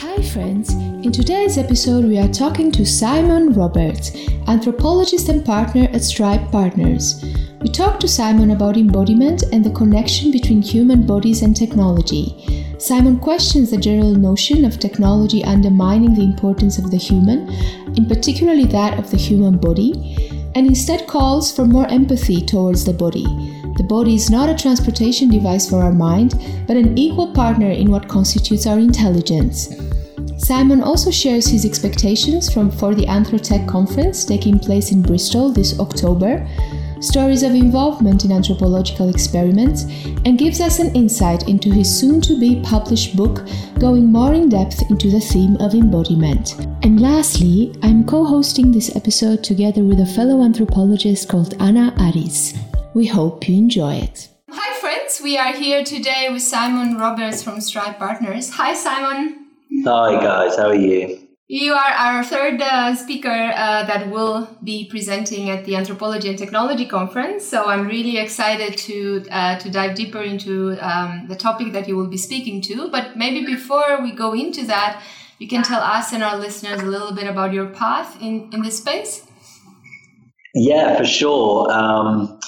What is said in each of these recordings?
Hi, friends. In today's episode, we are talking to Simon Roberts, anthropologist and partner at Stripe Partners. We talked to Simon about embodiment and the connection between human bodies and technology. Simon questions the general notion of technology undermining the importance of the human, in particularly that of the human body, and instead calls for more empathy towards the body. The body is not a transportation device for our mind, but an equal partner in what constitutes our intelligence. Simon also shares his expectations from for the Anthrotech conference taking place in Bristol this October, stories of involvement in anthropological experiments, and gives us an insight into his soon to be published book, going more in depth into the theme of embodiment. And lastly, I'm co hosting this episode together with a fellow anthropologist called Anna Aris. We hope you enjoy it. Hi, friends. We are here today with Simon Roberts from Stripe Partners. Hi, Simon. Hi, guys. How are you? You are our third uh, speaker uh, that will be presenting at the Anthropology and Technology Conference. So I'm really excited to uh, to dive deeper into um, the topic that you will be speaking to. But maybe before we go into that, you can tell us and our listeners a little bit about your path in, in this space. Yeah, for sure. Um,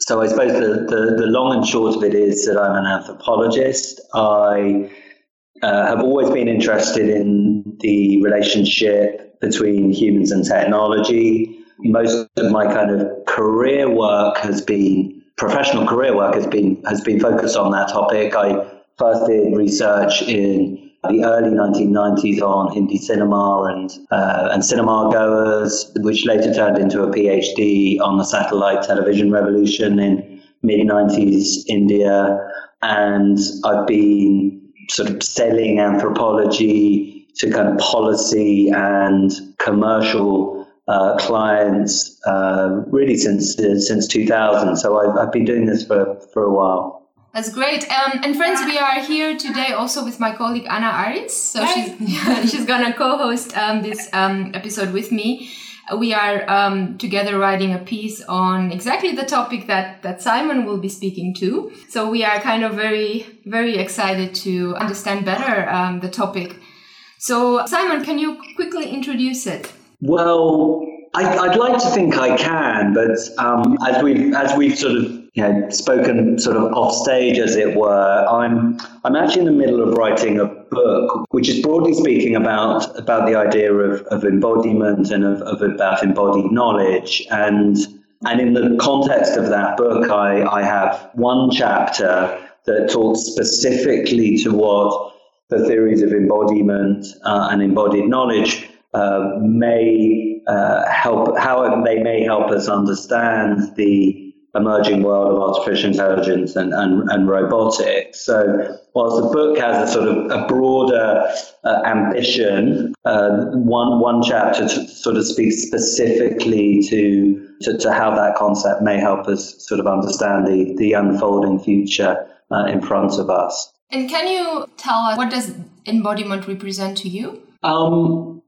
so I suppose the, the, the long and short of it is that I'm an anthropologist. I uh, have always been interested in the relationship between humans and technology. Most of my kind of career work has been professional career work has been has been focused on that topic. I first did research in the early 1990s on Hindi cinema and uh, and cinema goers, which later turned into a PhD on the satellite television revolution in mid 90s India. And I've been sort of selling anthropology to kind of policy and commercial uh, clients uh, really since uh, since 2000. So I've, I've been doing this for, for a while. That's great. Um, and friends, we are here today also with my colleague Anna Aris. So Hi. she's she's gonna co-host um, this um, episode with me we are um, together writing a piece on exactly the topic that that Simon will be speaking to. So we are kind of very very excited to understand better um, the topic. So Simon, can you quickly introduce it? Well, I, would like to think I can, but um, as we've as we've sort of you know spoken sort of off stage, as it were, I'm I'm actually in the middle of writing a book, which is broadly speaking about about the idea of, of embodiment and of, of about embodied knowledge and. And in the context of that book, I, I have one chapter that talks specifically to what the theories of embodiment uh, and embodied knowledge uh, may uh, help, how they may help us understand the emerging world of artificial intelligence and, and, and robotics. So, whilst the book has a sort of a broader uh, ambition, uh, one one chapter to sort of speaks specifically to, to, to how that concept may help us sort of understand the the unfolding future uh, in front of us. And can you tell us what does embodiment represent to you? Um,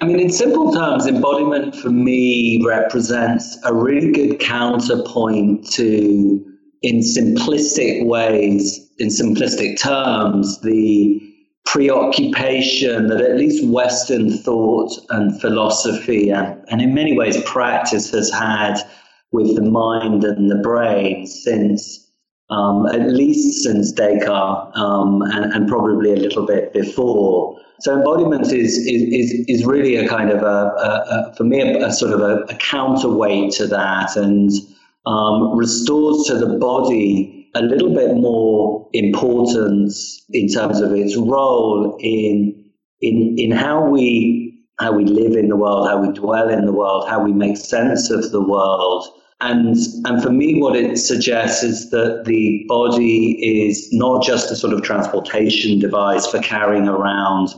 I mean, in simple terms, embodiment for me represents a really good counterpoint to, in simplistic ways, in simplistic terms, the preoccupation that at least Western thought and philosophy and, and in many ways practice has had with the mind and the brain since um, at least since Descartes um, and, and probably a little bit before. So embodiment is is is, really a kind of a, a, a for me a, a, sort of a, counterweight to that, and um, restores to the body a little bit more importance in terms of its role in in in how we how we live in the world, how we dwell in the world, how we make sense of the world. And, and for me, what it suggests is that the body is not just a sort of transportation device for carrying around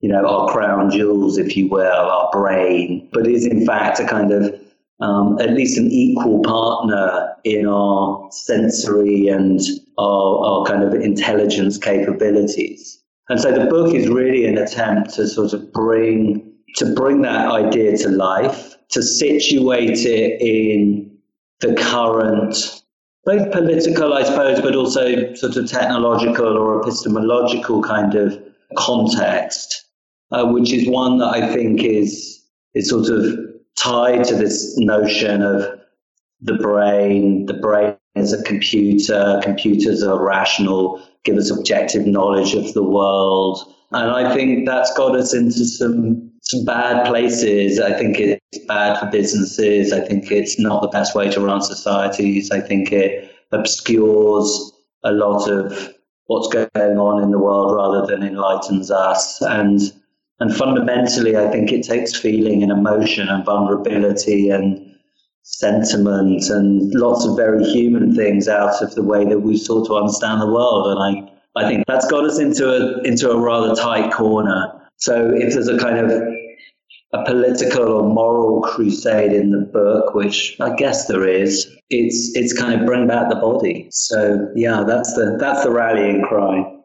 you know, our crown jewels, if you will, our brain, but is in fact a kind of um, at least an equal partner in our sensory and our, our kind of intelligence capabilities. And so the book is really an attempt to sort of bring to bring that idea to life, to situate it in the current both political, I suppose, but also sort of technological or epistemological kind of context, uh, which is one that I think is is sort of tied to this notion of the brain. The brain is a computer. Computers are rational, give us objective knowledge of the world, and I think that's got us into some some bad places. I think it's bad for businesses. I think it's not the best way to run societies. I think it obscures a lot of what's going on in the world rather than enlightens us. And and fundamentally, I think it takes feeling and emotion and vulnerability and sentiment and lots of very human things out of the way that we sort to understand the world. And I, I think that's got us into a into a rather tight corner. So if there's a kind of a political or moral crusade in the book, which I guess there is, it's it's kind of bring back the body. So yeah, that's the that's the rallying cry.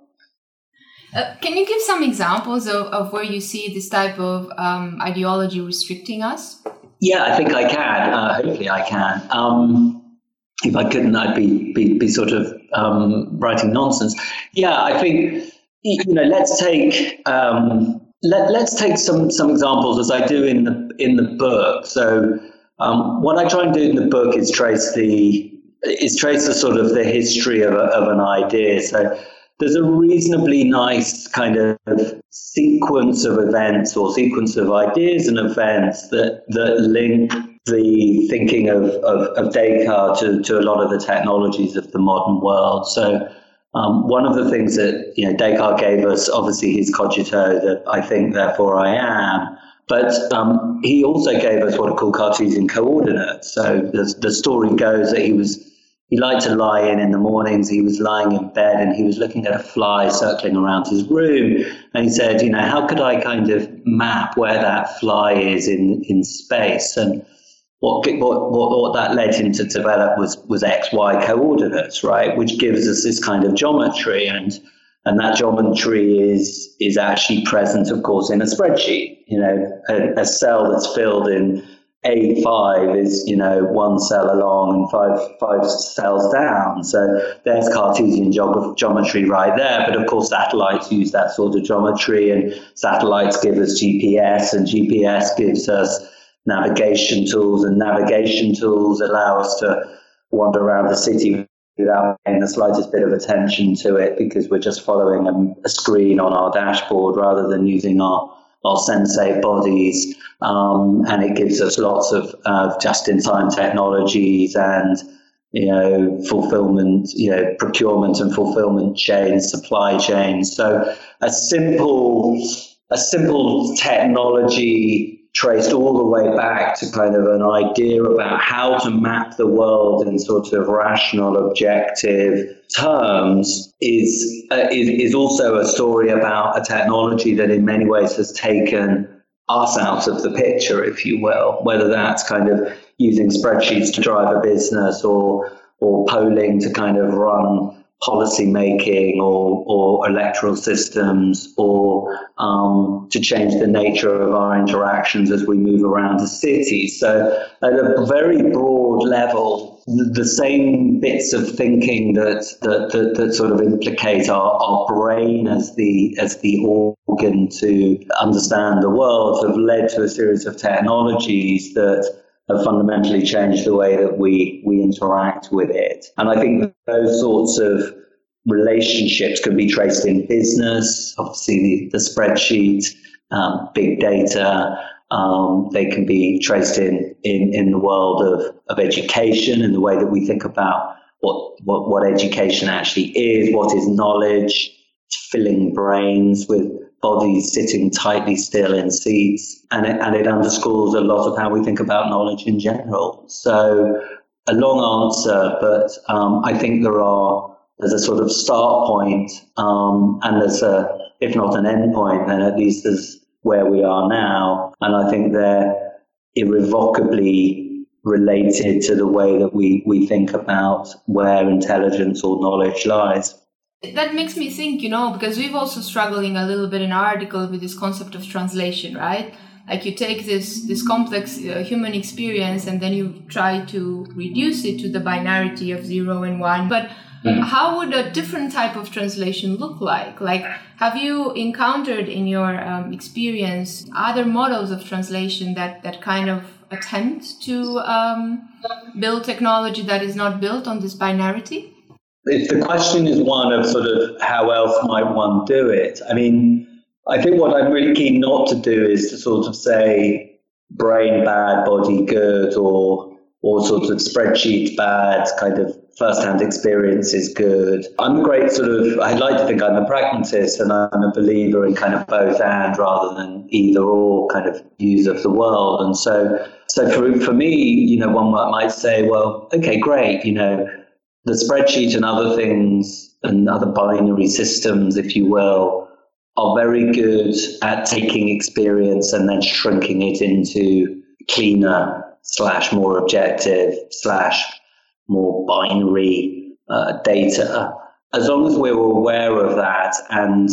Uh, can you give some examples of, of where you see this type of um, ideology restricting us? Yeah, I think I can. Uh, hopefully, I can. Um, if I couldn't, I'd be be, be sort of um, writing nonsense. Yeah, I think you know. Let's take um, let, us take some some examples as I do in the in the book. So um, what I try and do in the book is trace the is trace the sort of the history of, a, of an idea. So there's a reasonably nice kind of sequence of events or sequence of ideas and events that that link the thinking of, of, of Descartes to, to a lot of the technologies of the modern world. So um, one of the things that you know Descartes gave us, obviously his cogito that I think, therefore I am, but um, he also gave us what are called Cartesian coordinates. So the, the story goes that he was he liked to lie in in the mornings. He was lying in bed and he was looking at a fly circling around his room, and he said, you know, how could I kind of map where that fly is in in space and what, what, what, that led him to develop was, was XY coordinates, right? Which gives us this kind of geometry and, and that geometry is, is actually present, of course, in a spreadsheet. You know, a, a cell that's filled in A5 is, you know, one cell along and five, five cells down. So there's Cartesian geometry right there. But of course, satellites use that sort of geometry and satellites give us GPS and GPS gives us navigation tools, and navigation tools allow us to wander around the city without paying the slightest bit of attention to it because we're just following a, a screen on our dashboard rather than using our our sensate bodies, um, and it gives us lots of uh, just-in-time technologies and you know fulfillment, you know procurement and fulfillment chains, supply chains. So a simple a simple technology traced all the way back to kind of an idea about how to map the world in sort of rational, objective terms is, uh, is, is also a story about a technology that in many ways has taken us out of the picture, if you will, whether that's kind of using spreadsheets to drive a business or or polling to kind of run policy making or, or electoral systems or um, to change the nature of our interactions as we move around the city. So, at a very broad level, the same bits of thinking that, that, that, that sort of implicate our, our brain as the, as the organ to understand the world have led to a series of technologies that have fundamentally changed the way that we, we interact with it. And I think those sorts of relationships can be traced in business, obviously the, the spreadsheet, um, big data. Um, they can be traced in, in, in the world of, of education and the way that we think about what, what, what education actually is, what is knowledge, filling brains with bodies sitting tightly still in seats, and it, and it underscores a lot of how we think about knowledge in general. So, a long answer, but um, I think there are there's a sort of start point, um, and there's a if not an end point, then at least as where we are now. And I think they're irrevocably related to the way that we, we think about where intelligence or knowledge lies. That makes me think, you know, because we've also struggling a little bit in our article with this concept of translation, right? Like you take this this complex uh, human experience and then you try to reduce it to the binarity of zero and one, but Mm. How would a different type of translation look like? Like, have you encountered in your um, experience other models of translation that, that kind of attempt to um, build technology that is not built on this binarity? If the question is one of sort of how else might one do it, I mean, I think what I'm really keen not to do is to sort of say brain bad, body good, or or sort of spreadsheet bad, kind of first-hand experience is good. I'm a great sort of, I like to think I'm a pragmatist and I'm a believer in kind of both and rather than either or kind of views of the world. And so, so for, for me, you know, one might say, well, okay, great, you know, the spreadsheet and other things and other binary systems, if you will, are very good at taking experience and then shrinking it into cleaner slash more objective slash more binary uh, data. As long as we're aware of that and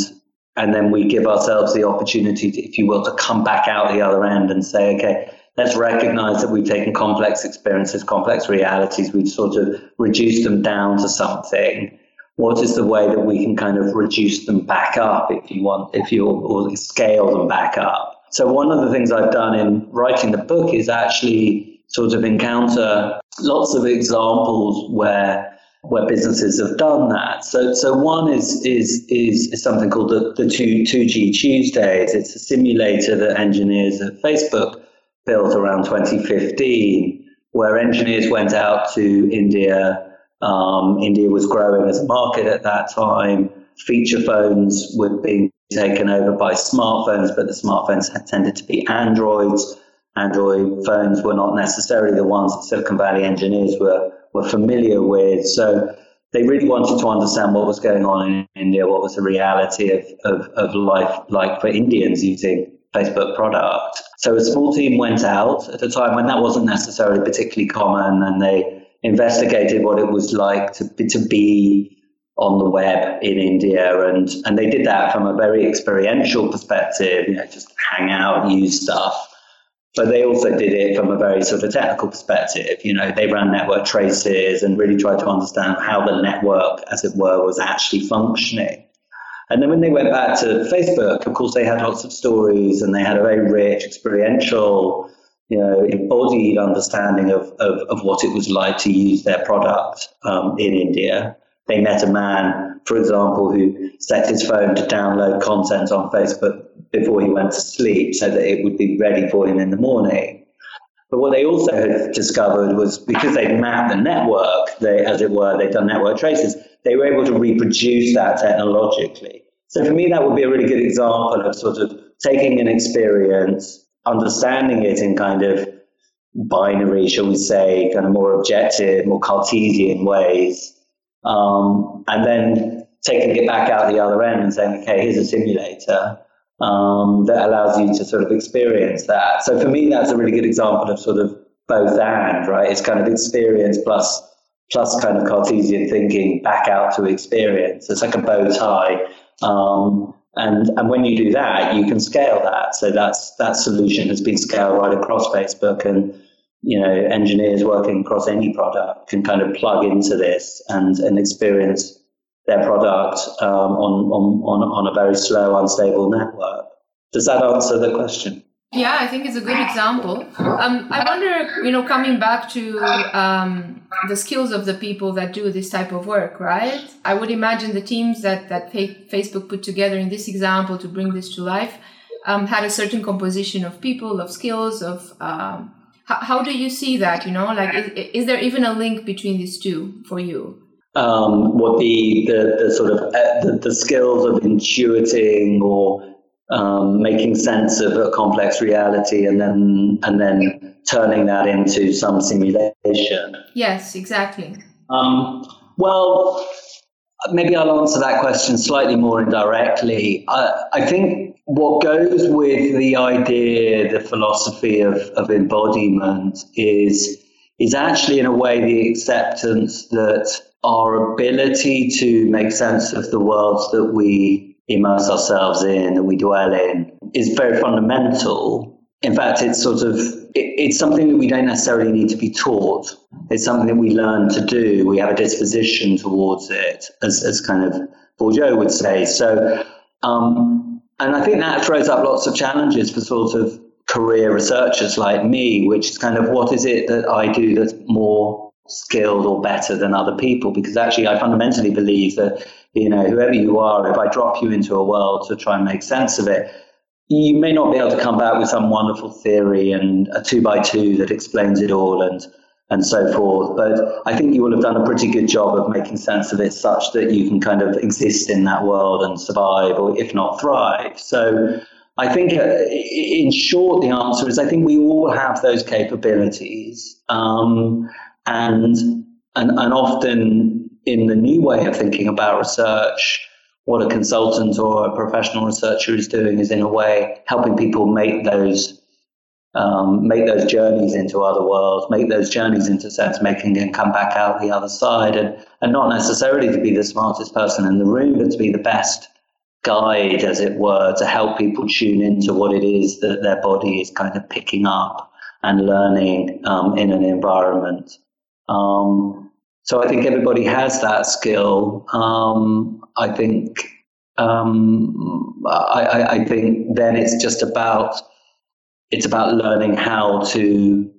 and then we give ourselves the opportunity, to, if you will, to come back out the other end and say, okay, let's recognize that we've taken complex experiences, complex realities, we've sort of reduced them down to something. What is the way that we can kind of reduce them back up, if you want, if you or scale them back up? So one of the things I've done in writing the book is actually sort of encounter lots of examples where where businesses have done that. So, so one is is is, is something called the, the two two G Tuesdays. It's a simulator that engineers at Facebook built around 2015, where engineers went out to India. Um, India was growing as a market at that time. Feature phones were being taken over by smartphones, but the smartphones tended to be Androids. Android phones were not necessarily the ones that Silicon Valley engineers were, were familiar with. So they really wanted to understand what was going on in India, what was the reality of, of, of life like for Indians using Facebook product. So a small team went out at a time when that wasn't necessarily particularly common and they investigated what it was like to, to be on the web in India and, and they did that from a very experiential perspective, you know, just hang out, use stuff. But they also did it from a very sort of technical perspective. You know, they ran network traces and really tried to understand how the network, as it were, was actually functioning. And then when they went back to Facebook, of course, they had lots of stories and they had a very rich, experiential, you know, embodied understanding of, of, of what it was like to use their product um, in India. They met a man, for example, who set his phone to download content on Facebook before he went to sleep so that it would be ready for him in the morning. But what they also had discovered was because they'd mapped the network, they, as it were, they'd done network traces, they were able to reproduce that technologically. So for me, that would be a really good example of sort of taking an experience, understanding it in kind of binary, shall we say, kind of more objective, more Cartesian ways, um, and then taking it back out the other end and saying, okay, here's a simulator um, that allows you to sort of experience that. So for me, that's a really good example of sort of both and, right? It's kind of experience plus plus kind of Cartesian thinking back out to experience. It's like a bow tie. Um, and, and when you do that, you can scale that. So that's that solution has been scaled right across Facebook and you know, engineers working across any product can kind of plug into this and, and experience their product um, on, on, on, on a very slow, unstable network. Does that answer the question? Yeah, I think it's a good example. Um, I wonder, you know, coming back to um, the skills of the people that do this type of work, right? I would imagine the teams that that Facebook put together in this example to bring this to life um, had a certain composition of people, of skills, of um, how, how do you see that? You know, like is, is there even a link between these two for you? um, what the, the, the, sort of uh, the, the, skills of intuiting or um, making sense of a complex reality and then and then turning that into some simulation. Yes, exactly. Um, well, maybe I'll answer that question slightly more indirectly. I, I think what goes with the idea, the philosophy of, of embodiment is is actually in a way the acceptance that our ability to make sense of the worlds that we immerse ourselves in, that we dwell in, is very fundamental. In fact, it's sort of it, it's something that we don't necessarily need to be taught. It's something that we learn to do. We have a disposition towards it, as, as kind of Bourdieu would say. So, um, and I think that throws up lots of challenges for sort of career researchers like me, which is kind of what is it that I do that's more skilled or better than other people? Because actually, I fundamentally believe that, you know, whoever you are, if I drop you into a world to try and make sense of it, you may not be able to come back with some wonderful theory and a two by two that explains it all and and so forth. But I think you will have done a pretty good job of making sense of it such that you can kind of exist in that world and survive, or if not thrive. So I think, uh, in short, the answer is I think we all have those capabilities, um, and, and and often in the new way of thinking about research, what a consultant or a professional researcher is doing is in a way helping people make those um, make those journeys into other worlds, make those journeys into sense making, and come back out the other side, and and not necessarily to be the smartest person in the room, but to be the best guide, as it were, to help people tune into what it is that their body is kind of picking up and learning um, in an environment. Um, so I think everybody has that skill. Um, I think um, I, I, think then it's just about it's about learning how to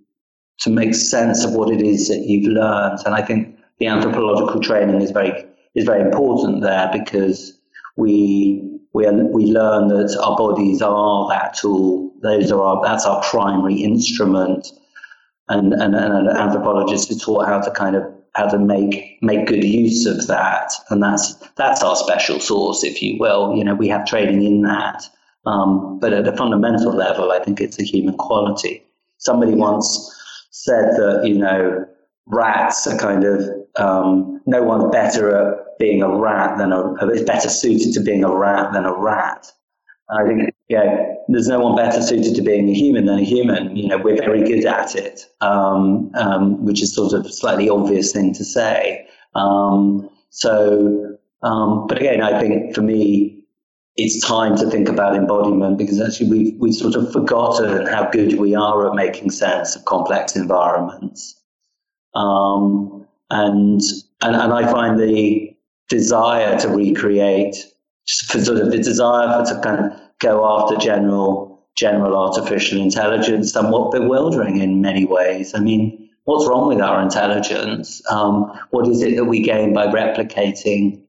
to make sense of what it is that you've learned. And I think the anthropological training is very is very important there because we we we learn that our bodies are that tool. Those are our that's our primary instrument, and and, and an anthropologist is taught how to kind of how to make make good use of that, and that's that's our special sauce, if you will. You know, we have training in that, um, but at a fundamental level, I think it's a human quality. Somebody once said that you know rats are kind of um, no one's better at being a rat than a is better suited to being a rat than a rat. I think yeah, there's no one better suited to being a human than a human. You know, we're very good at it, um, um, which is sort of a slightly obvious thing to say. Um, so, um, but again, I think for me, it's time to think about embodiment because actually we've we've sort of forgotten how good we are at making sense of complex environments. Um, and, and and I find the desire to recreate, for sort of the desire for to kind of go after general general artificial intelligence, somewhat bewildering in many ways. I mean, what's wrong with our intelligence? Um, what is it that we gain by replicating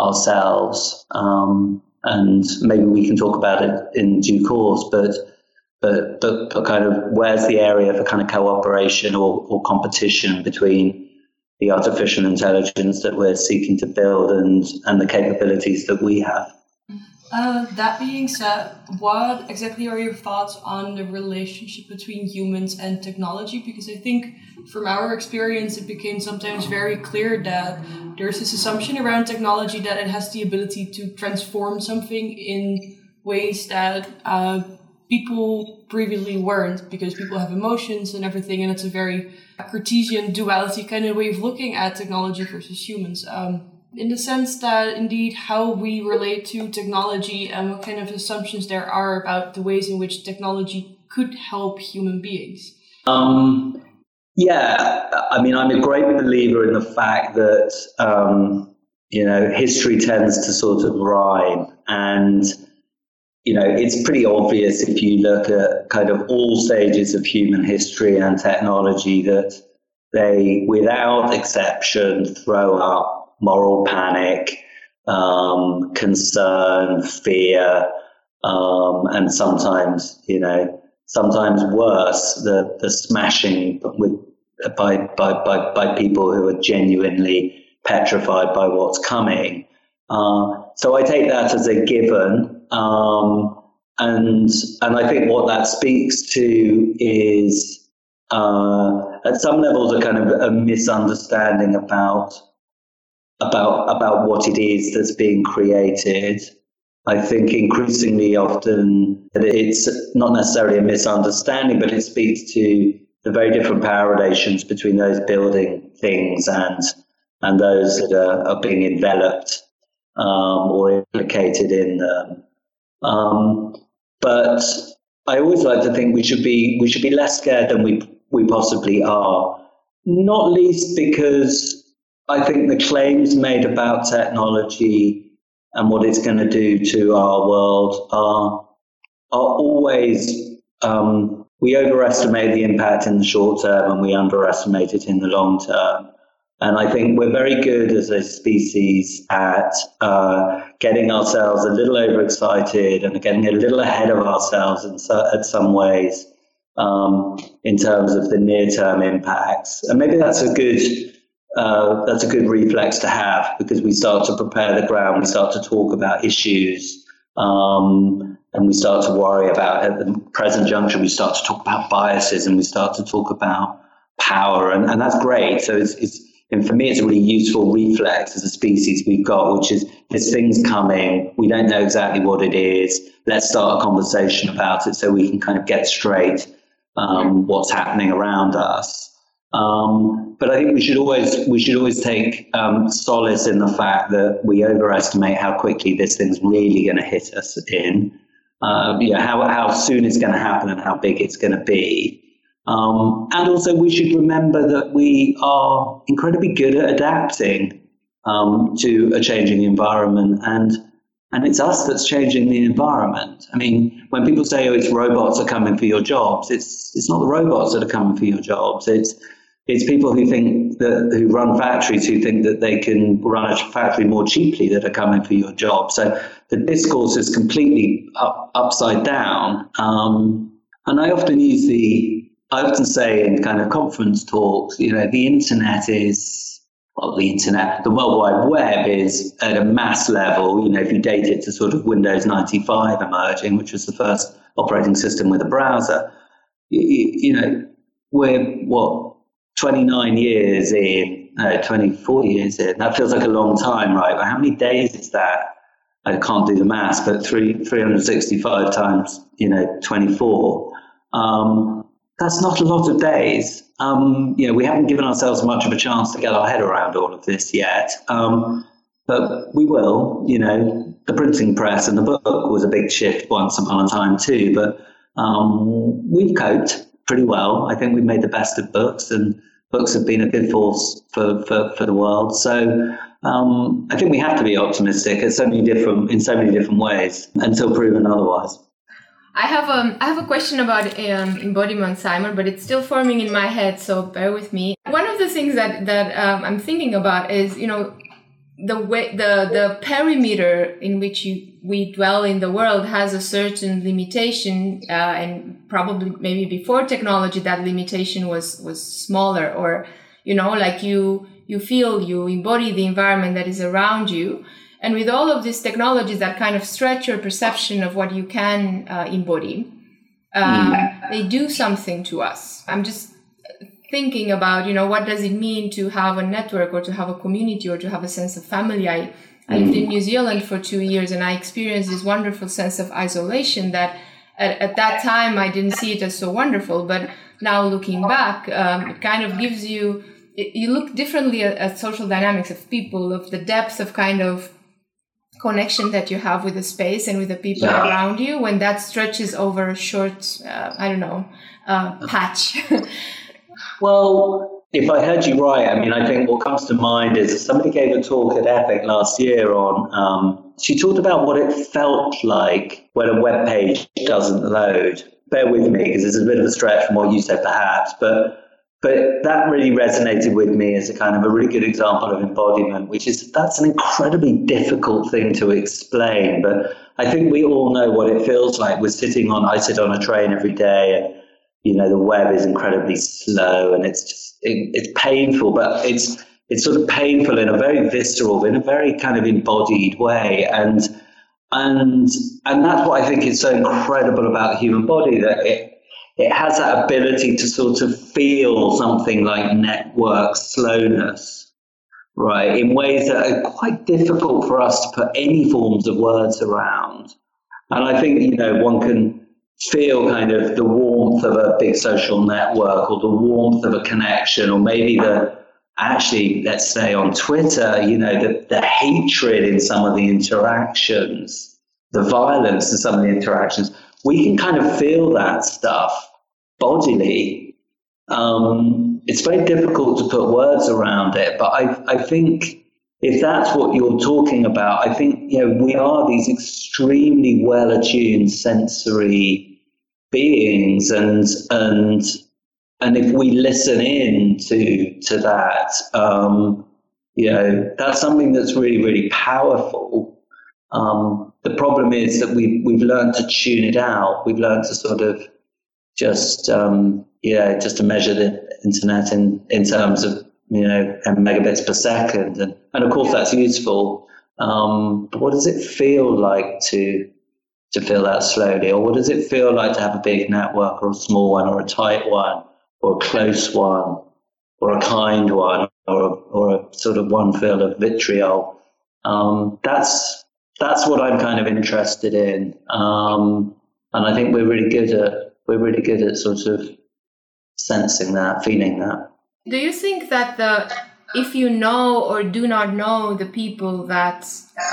ourselves? Um, and maybe we can talk about it in due course, but but, but, but kind of where's the area for kind of cooperation or, or competition between the artificial intelligence that we're seeking to build and, and the capabilities that we have. Uh, that being said, what exactly are your thoughts on the relationship between humans and technology? Because I think from our experience, it became sometimes very clear that there's this assumption around technology that it has the ability to transform something in ways that uh, people previously weren't, because people have emotions and everything, and it's a very Cartesian duality kind of way of looking at technology versus humans. Um, in the sense that indeed how we relate to technology and what kind of assumptions there are about the ways in which technology could help human beings. Um, yeah, I mean, I'm a great believer in the fact that um, you know history tends to sort of rhyme, and you know it's pretty obvious if you look at kind of all stages of human history and technology that they, without exception, throw up moral panic, um, concern, fear, um, and sometimes, you know, sometimes worse, the, the smashing with, by, by, by, by people who are genuinely petrified by what's coming. Uh, so I take that as a given. Um, and, and I think what that speaks to is, uh, at some levels, a kind of a misunderstanding about about about what it is that's being created. I think increasingly often that it's not necessarily a misunderstanding, but it speaks to the very different power relations between those building things and and those that are, are being enveloped um, or implicated in them. Um, but I always like to think we should be we should be less scared than we we possibly are. Not least because I think the claims made about technology and what it's going to do to our world are are always um, we overestimate the impact in the short term and we underestimate it in the long term. And I think we're very good as a species at uh, getting ourselves a little overexcited and getting a little ahead of ourselves in so, in some ways um, in terms of the near-term impacts. And maybe that's a good uh, that's a good reflex to have because we start to prepare the ground, we start to talk about issues, um, and we start to worry about at the present juncture, we start to talk about biases and we start to talk about power, and, and that's great. So it's, it's and for me, it's a really useful reflex as a species we've got, which is there's things coming. We don't know exactly what it is. Let's start a conversation about it so we can kind of get straight um, what's happening around us. Um, but I think we should always we should always take um, solace in the fact that we overestimate how quickly this thing's really going to hit us in. Uh, you know, how how soon it's going to happen and how big it's going to be. Um, and also, we should remember that we are incredibly good at adapting um, to a changing environment, and and it's us that's changing the environment. I mean, when people say, "Oh, it's robots are coming for your jobs," it's it's not the robots that are coming for your jobs. It's it's people who think that who run factories who think that they can run a factory more cheaply that are coming for your job. So the discourse is completely up, upside down. Um, and I often use the I often say in kind of conference talks, you know, the internet is well, the internet, the World Wide Web is at a mass level. You know, if you date it to sort of Windows 95 emerging, which was the first operating system with a browser, you, you know, we're what 29 years in, no, 24 years in. That feels like a long time, right? But how many days is that? I can't do the maths, but three, 365 times, you know, 24. Um, that's not a lot of days. Um, you know, we haven't given ourselves much of a chance to get our head around all of this yet. Um, but we will, you know, the printing press and the book was a big shift once upon a time too, but um, we've coped pretty well. I think we've made the best of books, and books have been a good force for, for, for the world. So um, I think we have to be optimistic in so many different in so many different ways until proven otherwise. I have um I have a question about um, embodiment, Simon, but it's still forming in my head, so bear with me. One of the things that that um, I'm thinking about is you know the way the the perimeter in which you, we dwell in the world has a certain limitation uh, and probably maybe before technology that limitation was was smaller or you know like you you feel you embody the environment that is around you and with all of these technologies that kind of stretch your perception of what you can uh, embody uh, mm. they do something to us i'm just thinking about, you know, what does it mean to have a network or to have a community or to have a sense of family? I, I lived in New Zealand for two years and I experienced this wonderful sense of isolation that at, at that time I didn't see it as so wonderful. But now looking back, um, it kind of gives you, it, you look differently at, at social dynamics of people, of the depth of kind of connection that you have with the space and with the people yeah. around you when that stretches over a short, uh, I don't know, uh, patch. Well, if I heard you right, I mean, I think what comes to mind is somebody gave a talk at EPIC last year on, um, she talked about what it felt like when a web page doesn't load. Bear with me because it's a bit of a stretch from what you said perhaps, but but that really resonated with me as a kind of a really good example of embodiment, which is that's an incredibly difficult thing to explain. But I think we all know what it feels like. We're sitting on, I sit on a train every day you know the web is incredibly slow and it's just it, it's painful but it's it's sort of painful in a very visceral in a very kind of embodied way and and and that's what I think is so incredible about the human body that it it has that ability to sort of feel something like network slowness right, in ways that are quite difficult for us to put any forms of words around. And I think, you know, one can feel kind of the warmth of a big social network or the warmth of a connection or maybe the actually let's say on twitter you know the, the hatred in some of the interactions the violence in some of the interactions. We can kind of feel that stuff bodily. Um, it's very difficult to put words around it but i, I think if that's what you're talking about, I think you know we are these extremely well attuned sensory beings, and and and if we listen in to to that, um, you know, that's something that's really really powerful. Um, the problem is that we we've learned to tune it out. We've learned to sort of just um, yeah, just to measure the internet in in terms of you know, megabits per second. And, and of course, that's useful. Um, but what does it feel like to to feel that slowly, or what does it feel like to have a big network, or a small one, or a tight one, or a close one, or a kind one, or a, or a sort of one filled of vitriol? Um, that's that's what I'm kind of interested in, um, and I think we're really good at we're really good at sort of sensing that, feeling that. Do you think that the if you know or do not know the people that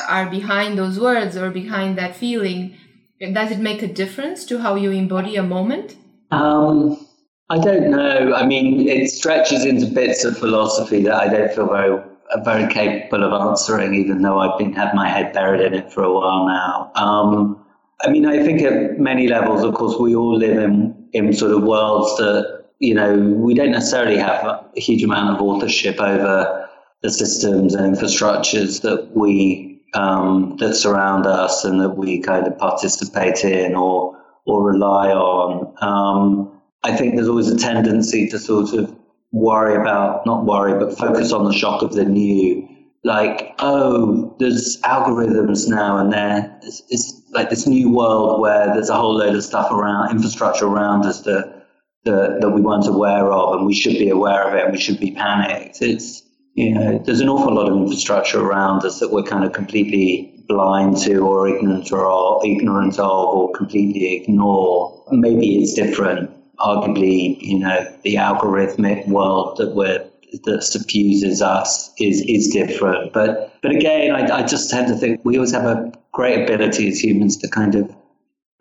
are behind those words or behind that feeling, does it make a difference to how you embody a moment? Um, I don't know. I mean, it stretches into bits of philosophy that I don't feel very very capable of answering, even though I've been had my head buried in it for a while now. Um, I mean, I think at many levels, of course, we all live in in sort of worlds that you know, we don't necessarily have a huge amount of authorship over the systems and infrastructures that we um, that surround us and that we kind of participate in or or rely on. Um, I think there's always a tendency to sort of worry about, not worry, but focus on the shock of the new. Like, oh, there's algorithms now, and there it's, it's like this new world where there's a whole load of stuff around, infrastructure around us that that, that we weren't aware of, and we should be aware of it, and we should be panicked. It's you know, there's an awful lot of infrastructure around us that we're kind of completely blind to, or ignorant, or ignorant of, or completely ignore. Maybe it's different. Arguably, you know, the algorithmic world that we're that suffuses us is is different. But but again, I, I just tend to think we always have a great ability as humans to kind of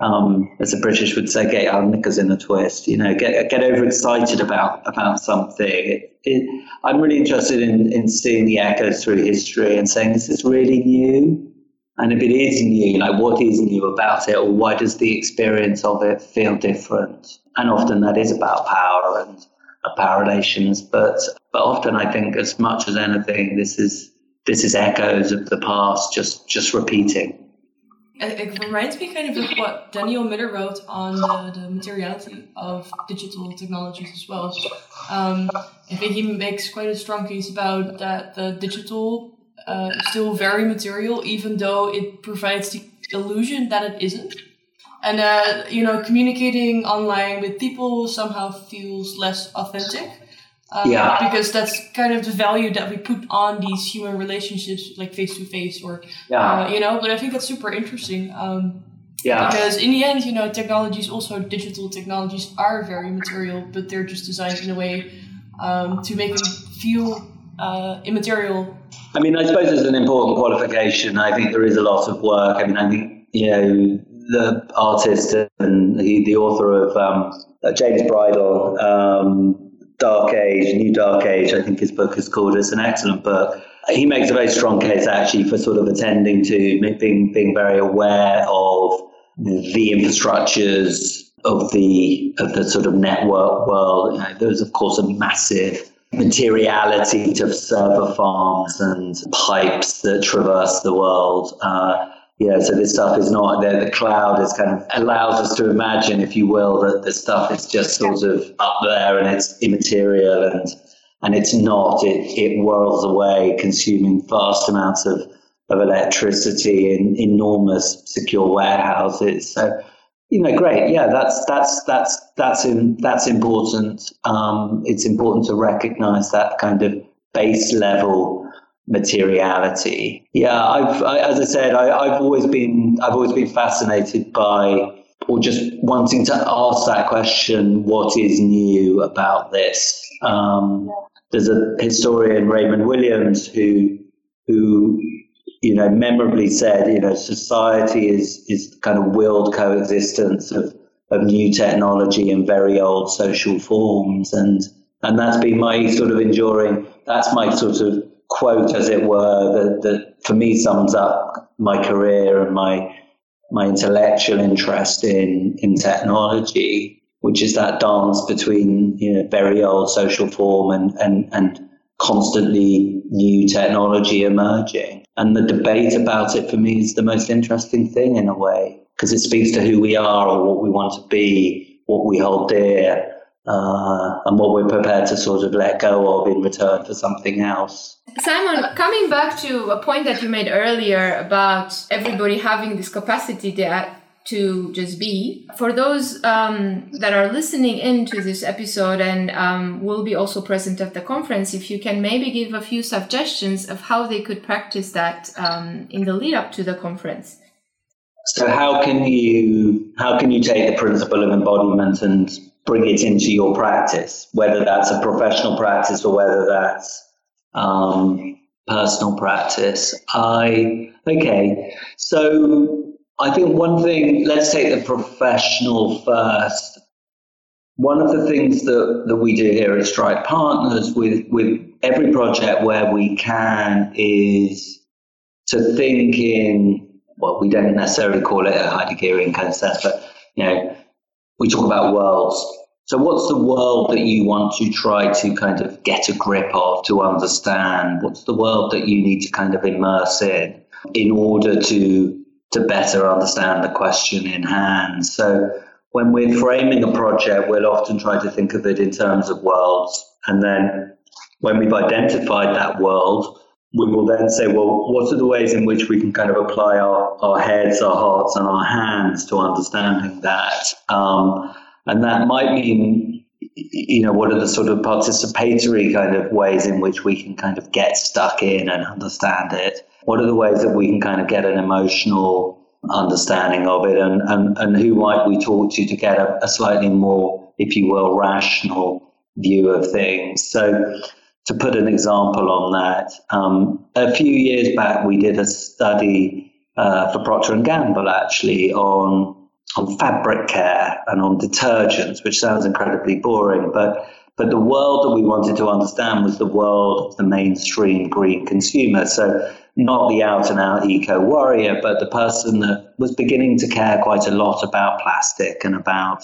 um, as the British would say, get our knickers in a twist. You know, get get overexcited about about something. It, it, I'm really interested in in seeing the echoes through history and saying this is really new. And if it is new, like what is new about it, or why does the experience of it feel different? And often that is about power and power relations. But but often I think, as much as anything, this is this is echoes of the past, just just repeating it reminds me kind of of what Daniel Miller wrote on the, the materiality of digital technologies as well. Um, I think he makes quite a strong case about that the digital uh, is still very material, even though it provides the illusion that it isn't. And, uh, you know, communicating online with people somehow feels less authentic. Um, yeah. Because that's kind of the value that we put on these human relationships, like face to face, or yeah. Uh, you know. But I think that's super interesting. Um, yeah. Because in the end, you know, technologies, also digital technologies, are very material, but they're just designed in a way um, to make them feel uh, immaterial. I mean, I suppose it's an important qualification. I think there is a lot of work. I mean, I think you know the artist and the, the author of um, James Bridle um, Dark Age, New Dark Age, I think his book is called. It's an excellent book. He makes a very strong case actually for sort of attending to being being very aware of the infrastructures of the of the sort of network world. You know, there's of course a massive materiality to server farms and pipes that traverse the world. Uh, yeah, so this stuff is not there. The cloud is kind of allows us to imagine, if you will, that the stuff is just sort of up there and it's immaterial and and it's not. It it whirls away, consuming vast amounts of of electricity in enormous secure warehouses. So you know, great. Yeah, that's that's that's that's in, that's important. Um, it's important to recognise that kind of base level materiality. Yeah, I've, I, as I said, I, have always been, I've always been fascinated by, or just wanting to ask that question: What is new about this? Um, there's a historian, Raymond Williams, who, who, you know, memorably said, you know, society is is kind of willed coexistence of of new technology and very old social forms, and and that's been my sort of enduring. That's my sort of quote, as it were, that, that for me sums up my career and my my intellectual interest in in technology, which is that dance between you know very old social form and and and constantly new technology emerging. And the debate about it for me is the most interesting thing in a way because it speaks to who we are or what we want to be, what we hold dear, uh, and what we're prepared to sort of let go of in return for something else. Simon, coming back to a point that you made earlier about everybody having this capacity that to just be. For those um, that are listening into this episode and um, will be also present at the conference, if you can maybe give a few suggestions of how they could practice that um, in the lead up to the conference. So how can you how can you take the principle of embodiment and bring it into your practice, whether that's a professional practice or whether that's um, personal practice? I okay. So I think one thing. Let's take the professional first. One of the things that, that we do here at Stripe Partners with, with every project where we can is to think in well, we don't necessarily call it a Heideggerian kind of but you know, we talk about worlds. So, what's the world that you want to try to kind of get a grip of, to understand? What's the world that you need to kind of immerse in in order to to better understand the question in hand? So, when we're framing a project, we'll often try to think of it in terms of worlds, and then when we've identified that world, we will then say, well, what are the ways in which we can kind of apply our, our heads, our hearts, and our hands to understanding that? Um, and that might mean, you know, what are the sort of participatory kind of ways in which we can kind of get stuck in and understand it? What are the ways that we can kind of get an emotional understanding of it? And, and, and who might we talk to to get a, a slightly more, if you will, rational view of things? So, to put an example on that, um, a few years back we did a study uh, for Procter and Gamble actually on on fabric care and on detergents, which sounds incredibly boring, but but the world that we wanted to understand was the world of the mainstream green consumer. So not the out and out eco warrior, but the person that was beginning to care quite a lot about plastic and about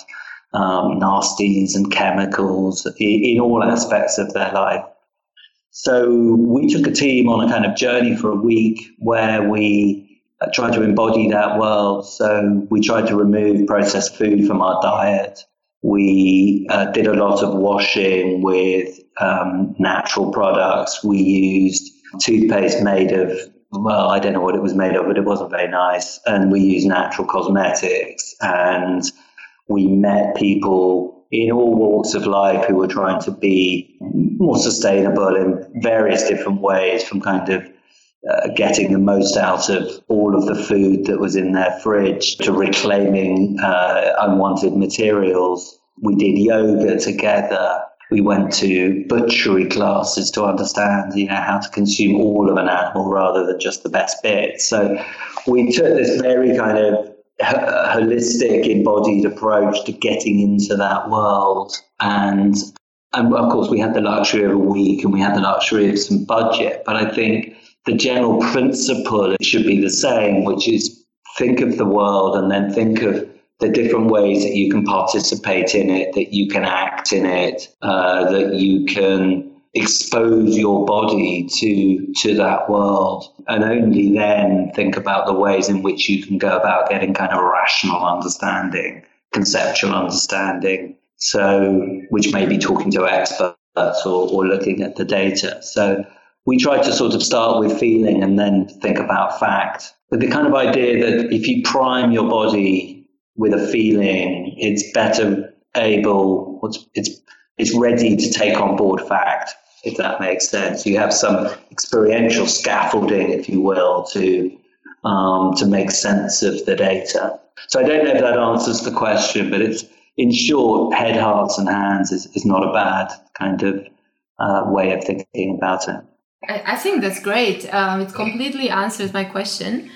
um, nasties and chemicals in, in all aspects of their life. So we took a team on a kind of journey for a week where we uh, tried to embody that world. So we tried to remove processed food from our diet. We uh, did a lot of washing with um, natural products. We used toothpaste made of, well, I don't know what it was made of, but it wasn't very nice. And we used natural cosmetics and we met people in all walks of life who were trying to be more sustainable in various different ways, from kind of uh, getting the most out of all of the food that was in their fridge to reclaiming uh, unwanted materials. We did yoga together. We went to butchery classes to understand, you know, how to consume all of an animal rather than just the best bit. So we took this very kind of holistic, embodied approach to getting into that world. And, and of course, we had the luxury of a week and we had the luxury of some budget. But I think the general principle should be the same, which is think of the world and then think of the different ways that you can participate in it, that you can act in it, uh, that you can expose your body to to that world. And only then think about the ways in which you can go about getting kind of rational understanding conceptual understanding. So which may be talking to experts or, or looking at the data. So we try to sort of start with feeling and then think about fact. With the kind of idea that if you prime your body with a feeling it's better able it's it's ready to take on board fact if that makes sense. You have some experiential scaffolding, if you will, to um, to make sense of the data. So I don't know if that answers the question, but it's in short, head, hearts, and hands is, is not a bad kind of uh, way of thinking about it. I, I think that's great. Um, it completely answers my question.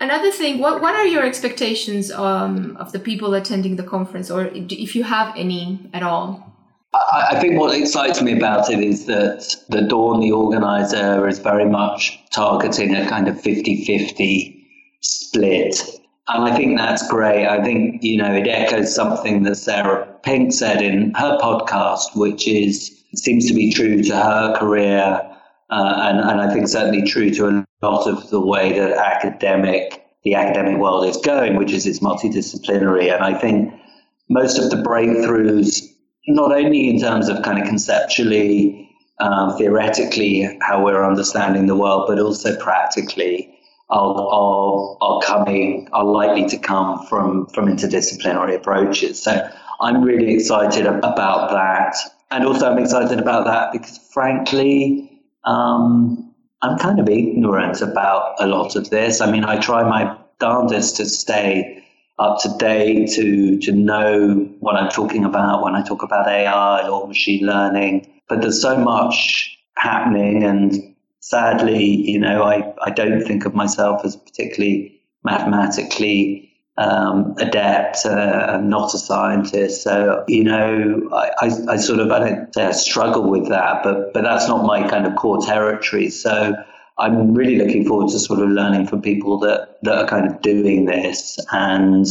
Another thing, what, what are your expectations um, of the people attending the conference, or if you have any at all? I, I think what excites me about it is that the Dawn, the organizer, is very much targeting a kind of 50 50 split. And I think that's great. I think, you know, it echoes something that Sarah Pink said in her podcast, which is seems to be true to her career uh, and, and I think certainly true to a lot of the way that academic the academic world is going, which is it's multidisciplinary. And I think most of the breakthroughs, not only in terms of kind of conceptually, um, theoretically, how we're understanding the world, but also practically, are, are, are coming, are likely to come from, from interdisciplinary approaches. So I'm really excited about that. And also, I'm excited about that because, frankly, um, I'm kind of ignorant about a lot of this. I mean, I try my darndest to stay up to date, to to know what I'm talking about when I talk about AI or machine learning. But there's so much happening, and sadly, you know, I, I don't think of myself as particularly mathematically um, adept, uh, not a scientist. So, you know, I, I, I, sort of, I don't say I struggle with that, but, but that's not my kind of core territory. So I'm really looking forward to sort of learning from people that, that are kind of doing this. And,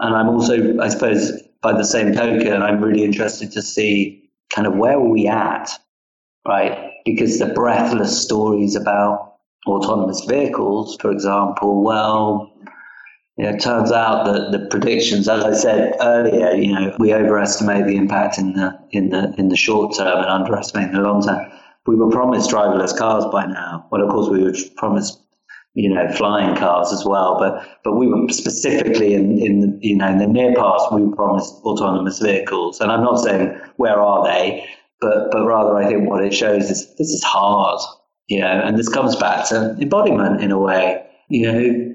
and I'm also, I suppose, by the same token, I'm really interested to see kind of where are we at, right? Because the breathless stories about autonomous vehicles, for example, well, you know, it turns out that the predictions, as I said earlier, you know, we overestimate the impact in the in the in the short term and underestimate the long term. We were promised driverless cars by now. Well, of course, we were promised, you know, flying cars as well. But but we were specifically in in you know in the near past we were promised autonomous vehicles. And I'm not saying where are they, but but rather I think what it shows is this is hard, you know, and this comes back to embodiment in a way. You know,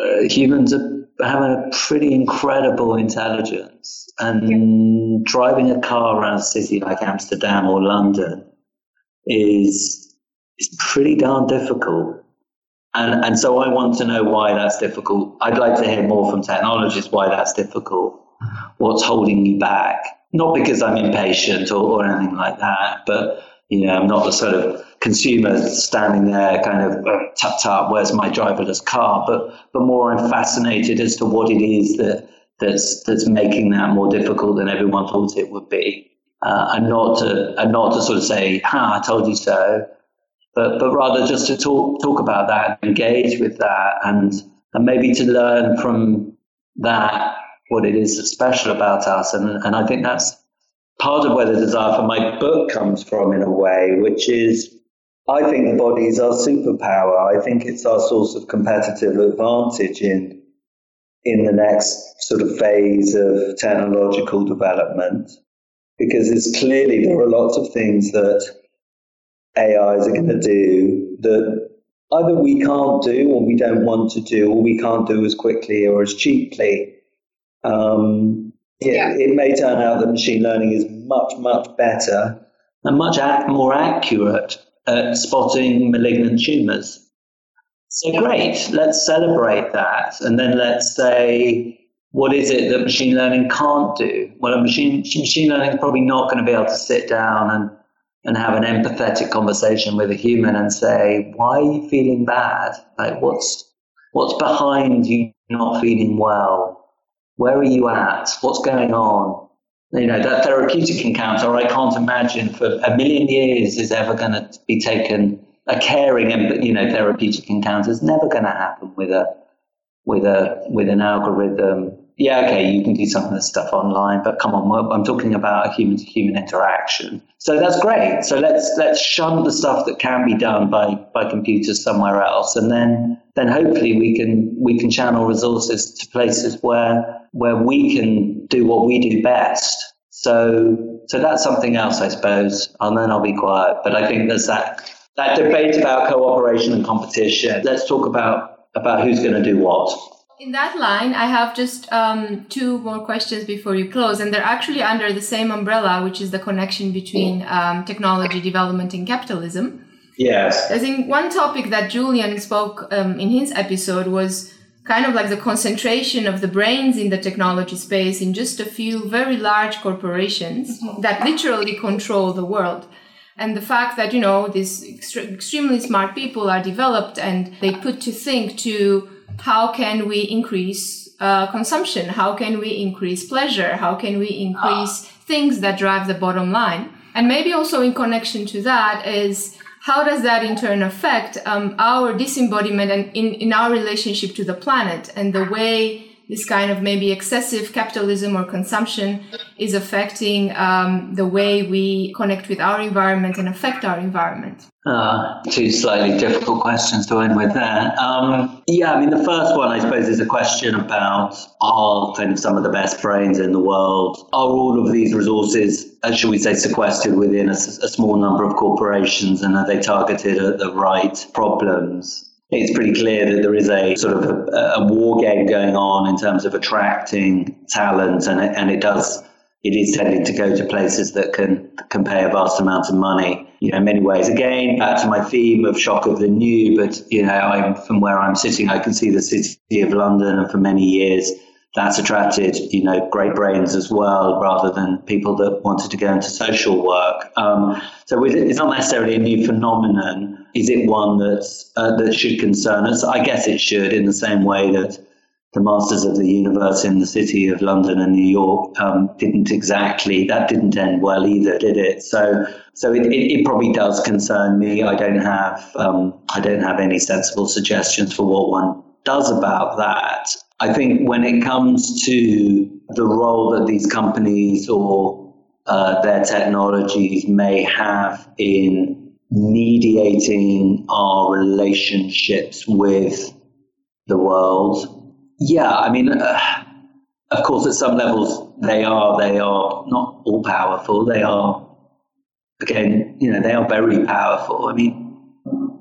uh, humans are, have a pretty incredible intelligence, and driving a car around a city like Amsterdam or London is is pretty darn difficult. And and so I want to know why that's difficult. I'd like to hear more from technologists why that's difficult. What's holding you back? Not because I'm impatient or, or anything like that, but you know, I'm not the sort of consumer standing there kind of uh, tap tap, where's my driverless car? But but more I'm fascinated as to what it is that that's that's making that more difficult than everyone thought it would be. Uh, and not to and not to sort of say, "Ha, I told you so," but but rather just to talk talk about that, engage with that, and and maybe to learn from that what it is that's special about us. And and I think that's part of where the desire for my book comes from in a way, which is I think the body is our superpower. I think it's our source of competitive advantage in in the next sort of phase of technological development, because it's clearly there are lots of things that AIs are going to do that either we can't do or we don't want to do or we can't do as quickly or as cheaply. Um, it, yeah. it may turn out that machine learning is much, much better and much ac- more accurate at spotting malignant tumors. So great, let's celebrate that. And then let's say, what is it that machine learning can't do? Well, a machine, machine learning is probably not going to be able to sit down and, and have an empathetic conversation with a human and say, why are you feeling bad? Like, what's, what's behind you not feeling well? Where are you at? What's going on? You know, that therapeutic encounter, I can't imagine for a million years is ever going to be taken. A caring and you know therapeutic encounter is never going to happen with a with a with an algorithm yeah, okay, you can do some of this stuff online, but come on, I'm talking about a human to human interaction. So that's great. So let's let's shun the stuff that can be done by by computers somewhere else, and then then hopefully we can we can channel resources to places where where we can do what we do best, So, so that's something else, I suppose. And then I'll be quiet. But I think there's that that debate about cooperation and competition. Let's talk about about who's going to do what. In that line, I have just um, two more questions before you close, and they're actually under the same umbrella, which is the connection between um, technology development and capitalism. Yes. I think one topic that Julian spoke um, in his episode was kind of like the concentration of the brains in the technology space in just a few very large corporations mm-hmm. that literally control the world and the fact that you know these extre- extremely smart people are developed and they put to think to how can we increase uh, consumption? How can we increase pleasure? How can we increase things that drive the bottom line? And maybe also in connection to that is how does that in turn affect um, our disembodiment and in, in our relationship to the planet and the way this kind of maybe excessive capitalism or consumption is affecting um, the way we connect with our environment and affect our environment? Uh, two slightly difficult questions to end with there. Um, yeah, I mean, the first one, I suppose, is a question about are kind of some of the best brains in the world, are all of these resources, uh, should we say, sequestered within a, a small number of corporations and are they targeted at the right problems? It's pretty clear that there is a sort of a, war game going on in terms of attracting talent, and it, and it does it is tending to go to places that can can pay a vast amount of money. You know, in many ways. Again, back to my theme of shock of the new, but you know, I'm from where I'm sitting, I can see the city of London, and for many years that's attracted, you know, great brains as well, rather than people that wanted to go into social work. Um, so it's not necessarily a new phenomenon. Is it one that's, uh, that should concern us? I guess it should, in the same way that the masters of the universe in the city of London and New York um, didn't exactly that didn't end well either, did it? So, so it, it, it probably does concern me. I don't have um, I don't have any sensible suggestions for what one does about that. I think when it comes to the role that these companies or uh, their technologies may have in mediating our relationships with the world, yeah, I mean, uh, of course, at some levels they are they are not all powerful. They are again, you know, they are very powerful. I mean,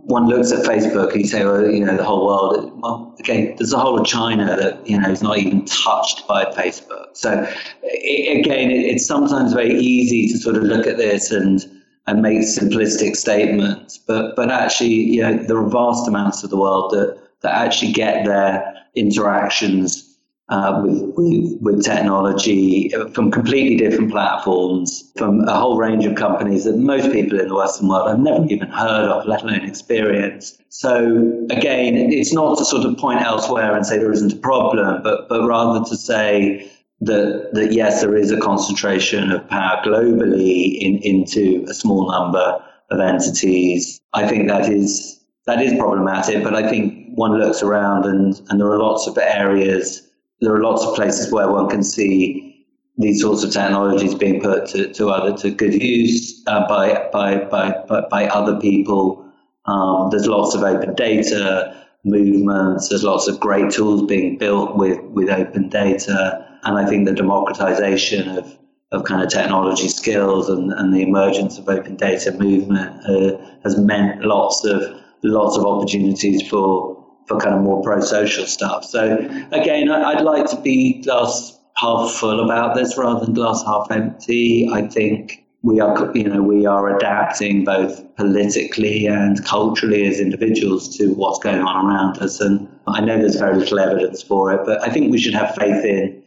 one looks at Facebook and you say, well, you know, the whole world. Well, okay, there's a whole of China that you know is not even touched by Facebook. So it, again, it, it's sometimes very easy to sort of look at this and and make simplistic statements, but but actually, you know, there are vast amounts of the world that that actually get their interactions uh, with, with, with technology from completely different platforms, from a whole range of companies that most people in the Western world have never even heard of, let alone experienced. So again, it's not to sort of point elsewhere and say there isn't a problem, but but rather to say that that yes, there is a concentration of power globally in, into a small number of entities. I think that is that is problematic, but I think one looks around and, and there are lots of areas there are lots of places where one can see these sorts of technologies being put to, to other to good use uh, by, by, by, by, other people. Um, there's lots of open data movements. There's lots of great tools being built with, with open data. And I think the democratization of, of kind of technology skills and, and the emergence of open data movement uh, has meant lots of lots of opportunities for for kind of more pro-social stuff. So again, I'd like to be glass half full about this rather than glass half empty. I think we are, you know, we are adapting both politically and culturally as individuals to what's going on around us. And I know there's very little evidence for it, but I think we should have faith in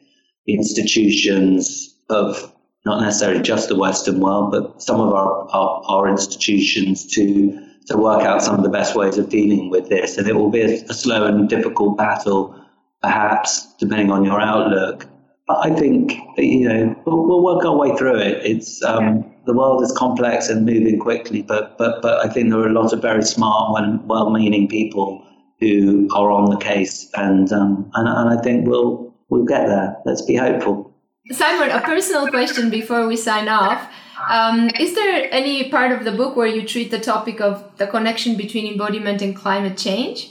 institutions of not necessarily just the Western world, but some of our, our, our institutions to to work out some of the best ways of dealing with this. And it will be a, a slow and difficult battle, perhaps, depending on your outlook. But I think, you know, we'll, we'll work our way through it. It's um, the world is complex and moving quickly, but but but I think there are a lot of very smart, well-meaning people who are on the case, and um, and, and I think we'll we'll get there. Let's be hopeful. Simon, a personal question before we sign off. Um, is there any part of the book where you treat the topic of the connection between embodiment and climate change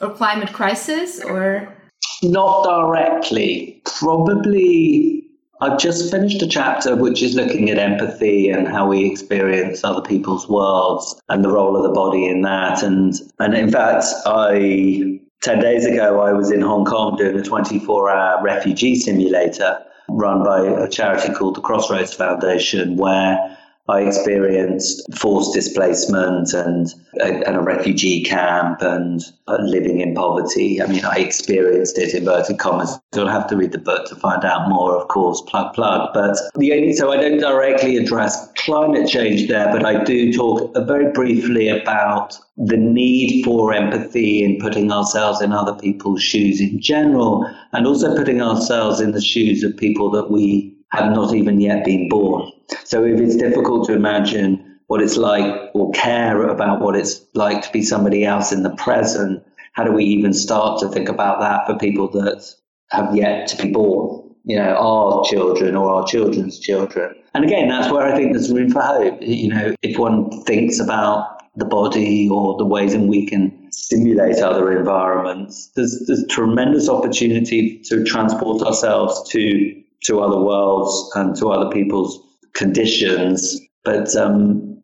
or climate crisis or? Not directly. Probably I've just finished a chapter which is looking at empathy and how we experience other people's worlds and the role of the body in that. And and in fact, I 10 days ago I was in Hong Kong doing a 24-hour refugee simulator run by a charity called the Crossroads Foundation where I experienced forced displacement and, and a refugee camp and uh, living in poverty. I mean, I experienced it, inverted commas. You'll have to read the book to find out more, of course, plug, plug. But the only, so I don't directly address climate change there, but I do talk very briefly about the need for empathy in putting ourselves in other people's shoes in general, and also putting ourselves in the shoes of people that we have not even yet been born. So if it's difficult to imagine what it's like or care about what it's like to be somebody else in the present, how do we even start to think about that for people that have yet to be born? You know, our children or our children's children. And again, that's where I think there's room for hope. You know, if one thinks about the body or the ways in which we can stimulate other environments, there's, there's tremendous opportunity to transport ourselves to to other worlds and to other people's conditions. But um,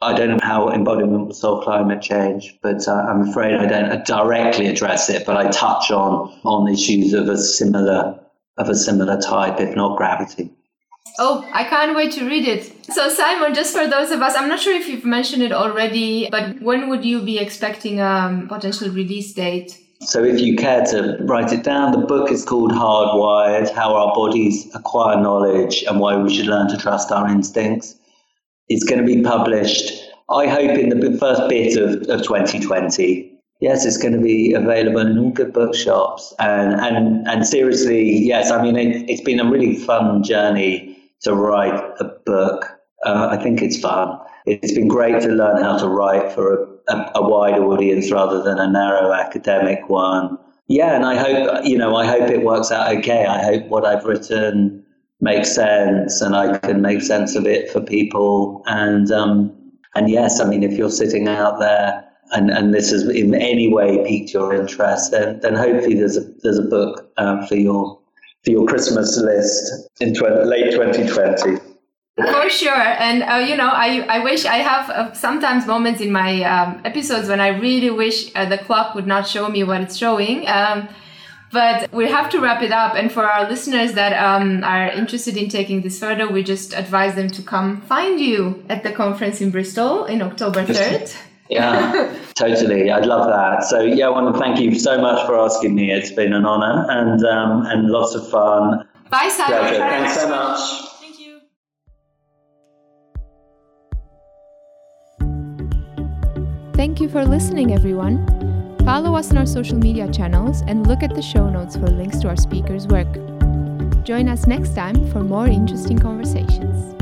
I don't know how embodiment will solve climate change, but uh, I'm afraid I don't directly address it, but I touch on on issues of a similar of a similar type, if not gravity. Oh, I can't wait to read it. So, Simon, just for those of us, I'm not sure if you've mentioned it already, but when would you be expecting a potential release date? So, if you care to write it down, the book is called Hardwired How Our Bodies Acquire Knowledge and Why We Should Learn to Trust Our Instincts. It's going to be published, I hope, in the first bit of, of 2020. Yes, it's going to be available in all good bookshops. And, and, and seriously, yes, I mean, it, it's been a really fun journey to write a book. Uh, I think it's fun. It's been great to learn how to write for a a, a wide audience rather than a narrow academic one. Yeah, and I hope you know I hope it works out okay. I hope what I've written makes sense and I can make sense of it for people. And um, and yes, I mean if you're sitting out there and, and this has in any way piqued your interest, then then hopefully there's a there's a book uh, for your for your Christmas list in 20, late 2020. For sure, and uh, you know, I I wish I have uh, sometimes moments in my um, episodes when I really wish uh, the clock would not show me what it's showing. Um, but we have to wrap it up. And for our listeners that um, are interested in taking this further, we just advise them to come find you at the conference in Bristol in October 3rd. yeah, totally. I'd love that. So, yeah, I want to thank you so much for asking me. It's been an honor and, um, and lots of fun. Bye, Simon. Thanks so much. Thank you for listening, everyone. Follow us on our social media channels and look at the show notes for links to our speakers' work. Join us next time for more interesting conversations.